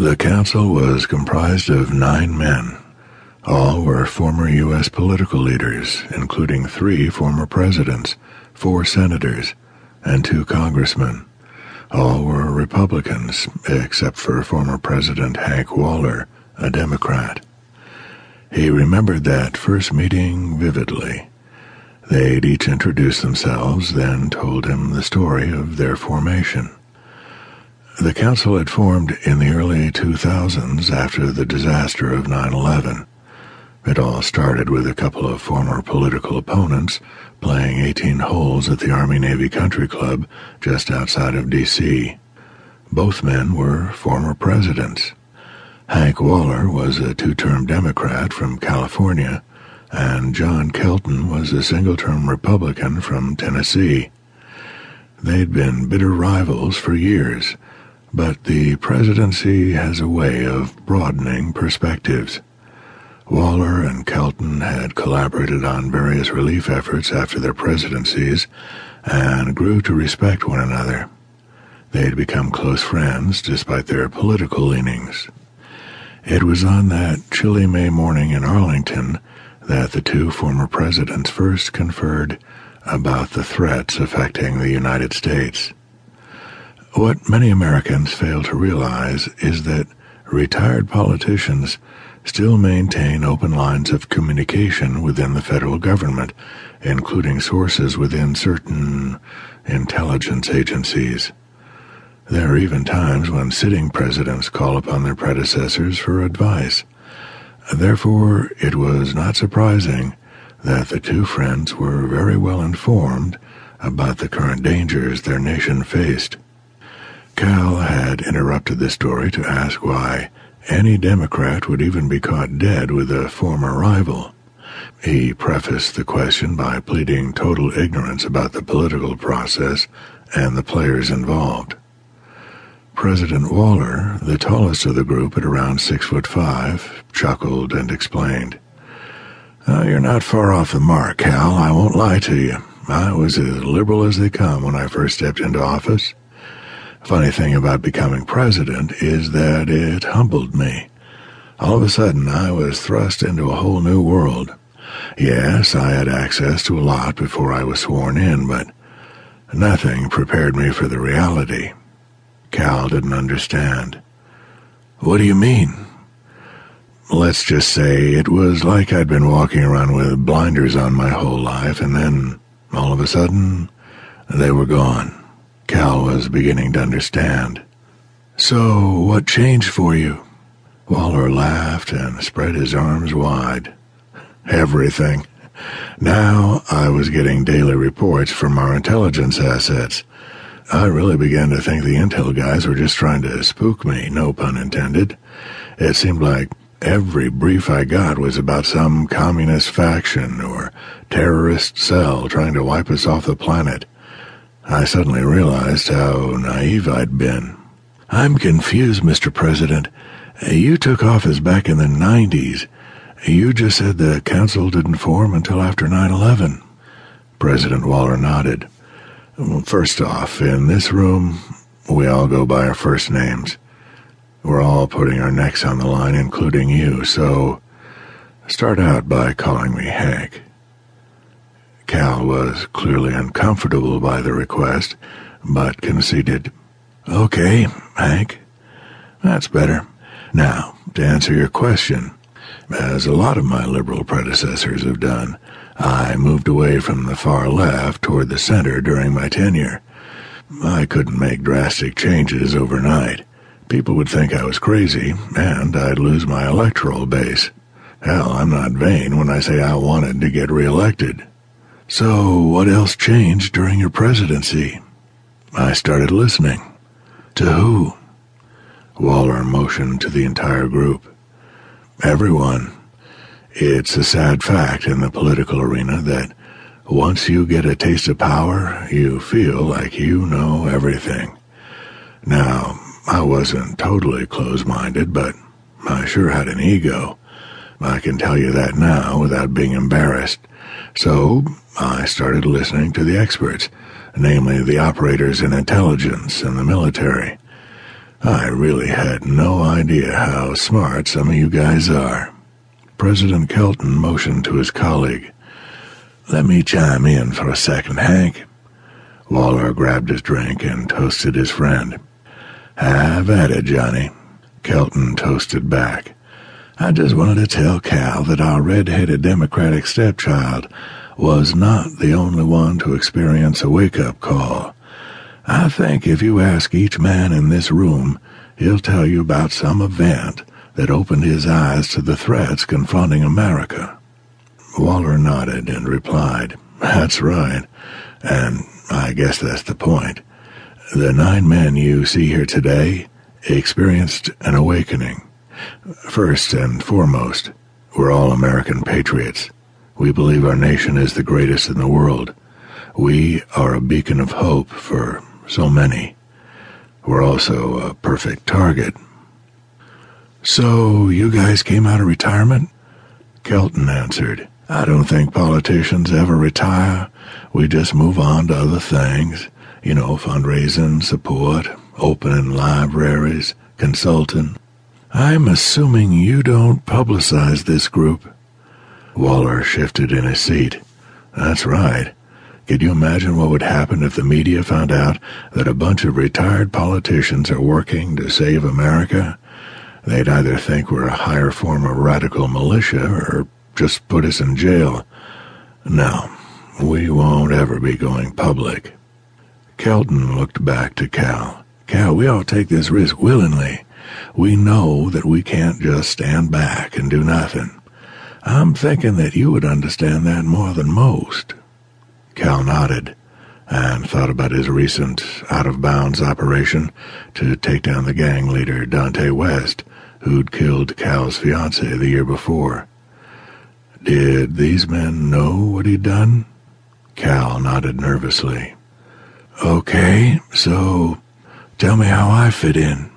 The council was comprised of nine men. All were former U.S. political leaders, including three former presidents, four senators, and two congressmen. All were Republicans, except for former President Hank Waller, a Democrat. He remembered that first meeting vividly. They'd each introduced themselves, then told him the story of their formation. The council had formed in the early 2000s after the disaster of 9 11. It all started with a couple of former political opponents playing 18 holes at the Army Navy Country Club just outside of D.C. Both men were former presidents. Hank Waller was a two term Democrat from California, and John Kelton was a single term Republican from Tennessee. They'd been bitter rivals for years, but the presidency has a way of broadening perspectives. Waller and Kelton had collaborated on various relief efforts after their presidencies and grew to respect one another. They had become close friends despite their political leanings. It was on that chilly May morning in Arlington that the two former presidents first conferred about the threats affecting the United States. What many Americans fail to realize is that retired politicians still maintain open lines of communication within the federal government, including sources within certain intelligence agencies. There are even times when sitting presidents call upon their predecessors for advice. Therefore, it was not surprising that the two friends were very well informed about the current dangers their nation faced. Cal had interrupted the story to ask why any Democrat would even be caught dead with a former rival. He prefaced the question by pleading total ignorance about the political process and the players involved. President Waller, the tallest of the group at around six foot five, chuckled and explained. Oh, you're not far off the mark, Cal. I won't lie to you. I was as liberal as they come when I first stepped into office. Funny thing about becoming president is that it humbled me. All of a sudden, I was thrust into a whole new world. Yes, I had access to a lot before I was sworn in, but nothing prepared me for the reality. Cal didn't understand. What do you mean? Let's just say it was like I'd been walking around with blinders on my whole life, and then, all of a sudden, they were gone. Was beginning to understand. So, what changed for you? Waller laughed and spread his arms wide. Everything. Now I was getting daily reports from our intelligence assets. I really began to think the intel guys were just trying to spook me, no pun intended. It seemed like every brief I got was about some communist faction or terrorist cell trying to wipe us off the planet. I suddenly realized how naive I'd been. I'm confused, Mr. President. You took office back in the 90s. You just said the council didn't form until after 9 11. President Waller nodded. First off, in this room, we all go by our first names. We're all putting our necks on the line, including you, so start out by calling me Hank. Cal was clearly uncomfortable by the request, but conceded. Okay, Hank. That's better. Now, to answer your question, as a lot of my liberal predecessors have done, I moved away from the far left toward the center during my tenure. I couldn't make drastic changes overnight. People would think I was crazy, and I'd lose my electoral base. Hell, I'm not vain when I say I wanted to get reelected. So, what else changed during your presidency? I started listening. To who? Waller motioned to the entire group. Everyone. It's a sad fact in the political arena that once you get a taste of power, you feel like you know everything. Now, I wasn't totally close minded, but I sure had an ego. I can tell you that now without being embarrassed. So I started listening to the experts, namely the operators in intelligence and the military. I really had no idea how smart some of you guys are. President Kelton motioned to his colleague. Let me chime in for a second, Hank. Waller grabbed his drink and toasted his friend. Have at it, Johnny. Kelton toasted back. I just wanted to tell Cal that our red-headed Democratic stepchild was not the only one to experience a wake-up call. I think if you ask each man in this room, he'll tell you about some event that opened his eyes to the threats confronting America. Waller nodded and replied, That's right, and I guess that's the point. The nine men you see here today experienced an awakening. First and foremost, we're all American patriots. We believe our nation is the greatest in the world. We are a beacon of hope for so many. We're also a perfect target. So, you guys came out of retirement? Kelton answered, I don't think politicians ever retire. We just move on to other things. You know, fundraising, support, opening libraries, consulting. I'm assuming you don't publicize this group. Waller shifted in his seat. That's right. Could you imagine what would happen if the media found out that a bunch of retired politicians are working to save America? They'd either think we're a higher form of radical militia or just put us in jail. No, we won't ever be going public. Kelton looked back to Cal. Cal, we all take this risk willingly. We know that we can't just stand back and do nothing. I'm thinking that you would understand that more than most. Cal nodded and thought about his recent out-of-bounds operation to take down the gang leader Dante West, who'd killed Cal's fiancée the year before. Did these men know what he'd done? Cal nodded nervously. Okay, so tell me how I fit in.